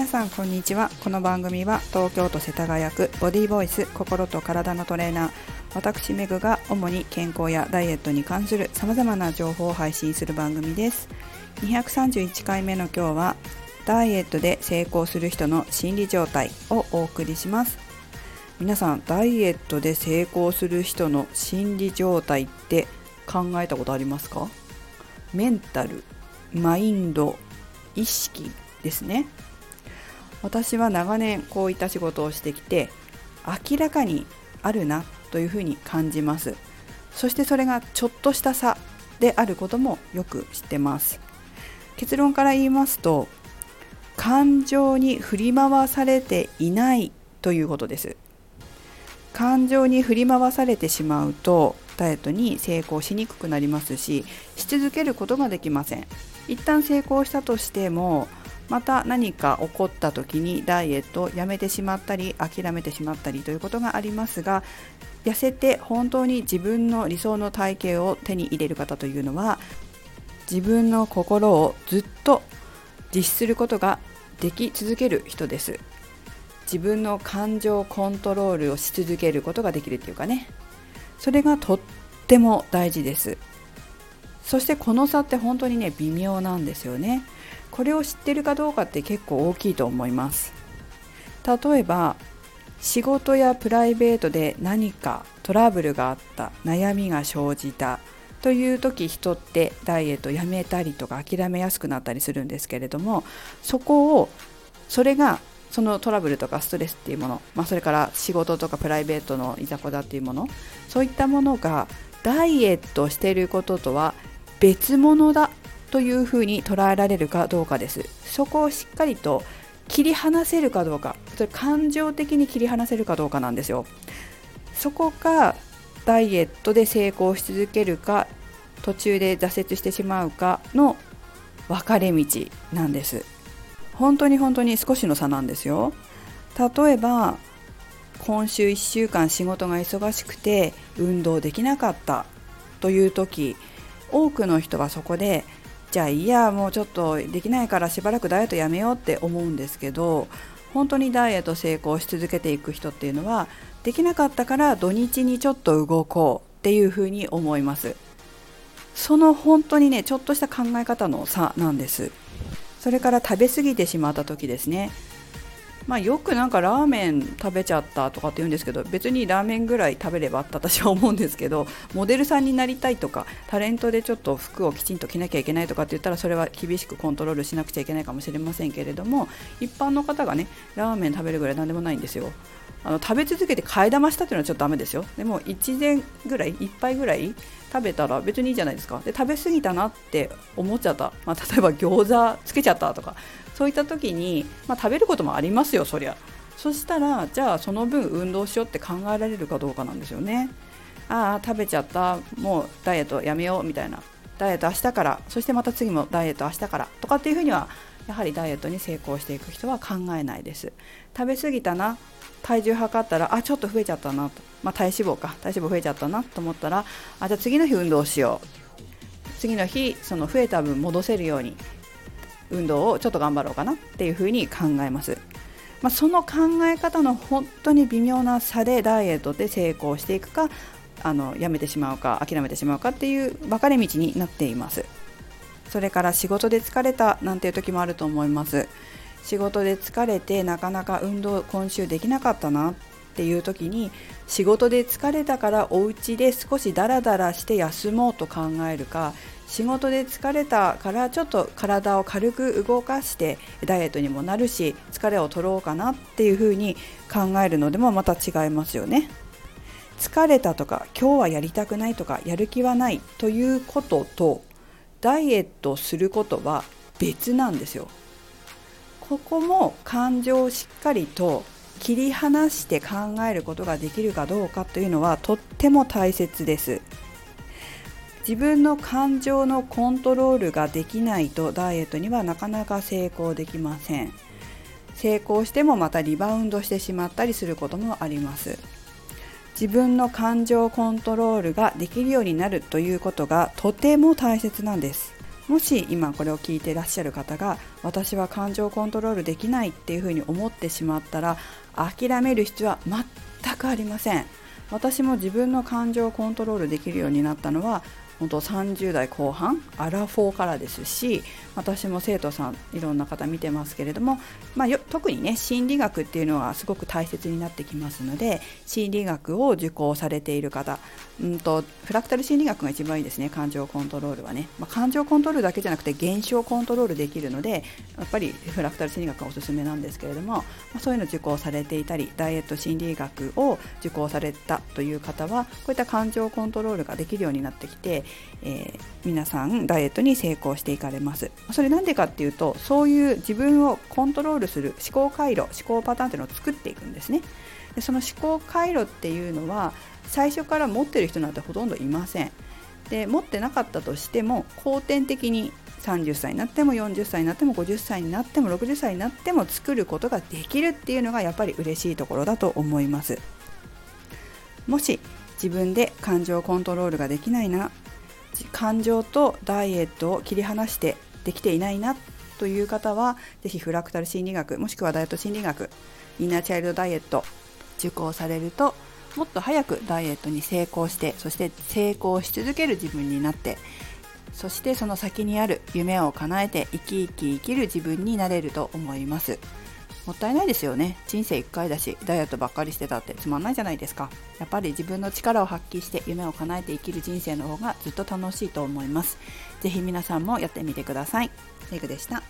皆さんこんにちは。この番組は東京都世田谷区ボディーボイス心と体のトレーナー。私メグが主に健康やダイエットに関する様々な情報を配信する番組です。231回目の今日はダイエットで成功する人の心理状態をお送りします。皆さんダイエットで成功する人の心理状態って考えたことありますか？メンタルマインド意識ですね。私は長年こういった仕事をしてきて明らかにあるなというふうに感じます。そしてそれがちょっとした差であることもよく知ってます。結論から言いますと感情に振り回されていないということです。感情に振り回されてしまうとダイエットに成功しにくくなりますしし続けることができません。一旦成功したとしてもまた何か起こった時にダイエットをやめてしまったり諦めてしまったりということがありますが痩せて本当に自分の理想の体型を手に入れる方というのは自分の心をずっと実施することができ続ける人です。自分の感情コントロールをし続けることができるっていうかね。それがとっても大事です。そしてこの差って本当にね微妙なんですよね。これを知ってるかどうかって結構大きいと思います。例えば仕事やプライベートで何かトラブルがあった悩みが生じたという時人ってダイエットやめたりとか諦めやすくなったりするんですけれどもそこをそれがそのトラブルとかストレスっていうもの、まあ、それから仕事とかプライベートのいざこざっていうものそういったものがダイエットしていることとは別物だというふうに捉えられるかどうかです。そこをしっかりと切り離せるかどうか。それ感情的に切り離せるかどうかなんですよ。そこがダイエットで成功し続けるか途中で挫折してしまうかの分かれ道なんです。本当に本当に少しの差なんですよ。例えば今週1週間仕事が忙しくて運動できなかったという時多くの人はそこでじゃあいやもうちょっとできないからしばらくダイエットやめようって思うんですけど本当にダイエット成功し続けていく人っていうのはできなかったから土日にちょっと動こうっていうふうに思います。その本当にねちょっとした考え方の差なんです。それから食べ過ぎてしまった時ですね。まあ、よくなんかラーメン食べちゃったとかって言うんですけど別にラーメンぐらい食べればって私は思うんですけどモデルさんになりたいとかタレントでちょっと服をきちんと着なきゃいけないとかって言ったらそれは厳しくコントロールしなくちゃいけないかもしれませんけれども一般の方がねラーメン食べるぐらいなんでもないんですよ。あの食べ続けて替え玉したっていうのはちょっとダメですよ。でも1膳ぐらい1杯ぐらい食べたら別にいいじゃないですか。で食べ過ぎたなって思っちゃった、まあ、例えば餃子つけちゃったとかそういった時に、まあ、食べることもありますよそりゃ。そしたらじゃあその分運動しようって考えられるかどうかなんですよね。ああ食べちゃった。もうダイエットやめようみたいな。ダイエット明日から。そしてまた次もダイエット明日から。とかっていうふうにはやはりダイエットに成功していく人は考えないです。食べ過ぎたな。体重測ったらあちょっと増えちゃったなと、まあ、体脂肪か。体脂肪増えちゃったなと思ったらあじゃあ次の日運動しよう。次の日その増えた分戻せるように運動をちょっと頑張ろうかなっていうふうに考えます、まあ、その考え方の本当に微妙な差でダイエットで成功していくかあのやめてしまうか諦めてしまうかっていう分かれ道になっています。それから仕事で疲れたなんていう時もあると思います。仕事で疲れてなかなか運動今週できなかったなっていう時に仕事で疲れたからお家で少しダラダラして休もうと考えるか仕事で疲れたからちょっと体を軽く動かしてダイエットにもなるし疲れを取ろうかなっていうふうに考えるのでもまた違いますよね。疲れたとか今日はやりたくないとかやる気はないということとダイエットすることは別なんですよ。ここも感情をしっかりと切り離して考えることができるかどうかというのはとっても大切です。自分の感情のコントロールができないとダイエットにはなかなか成功できません。成功してもまたリバウンドしてしまったりすることもあります。自分の感情コントロールができるようになるということがとても大切なんです。もし今これを聞いていらっしゃる方が私は感情をコントロールできないっていうふうに思ってしまったら諦める必要は全くありません。私も自分の感情をコントロールできるようになったのは本当30代後半アラフォーからですし私も生徒さんいろんな方見てますけれども、まあ、特にね心理学っていうのはすごく大切になってきますので心理学を受講されている方うんとフラクタル心理学が一番いいですね感情コントロールはね、まあ、感情コントロールだけじゃなくて現象コントロールできるのでやっぱりフラクタル心理学がおすすめなんですけれども、まあ、そういうの受講されていたりダイエット心理学を受講されたという方はこういった感情コントロールができるようになってきて、えー、皆さんダイエットに成功していかれます。それなんでかっていうとそういう自分をコントロールする思考回路思考パターンっていうのを作っていくんですね。でその思考回路っていうのは最初から持ってる人なんてほとんどいません。で持ってなかったとしても後天的に30歳になっても40歳になっても50歳になっても60歳になっても作ることができるっていうのがやっぱり嬉しいところだと思います。もし自分で感情コントロールができないな感情とダイエットを切り離してできていないなという方は是非フラクタル心理学もしくはダイエット心理学インナーチャイルドダイエット受講されるともっと早くダイエットに成功してそして成功し続ける自分になってそしてその先にある夢を叶えて生き生き生きる自分になれると思いますもったいないですよね。人生1回だしダイエットばっかりしてたってつまんないじゃないですか。やっぱり自分の力を発揮して夢を叶えて生きる人生の方がずっと楽しいと思います。是非皆さんもやってみてください。レグでした。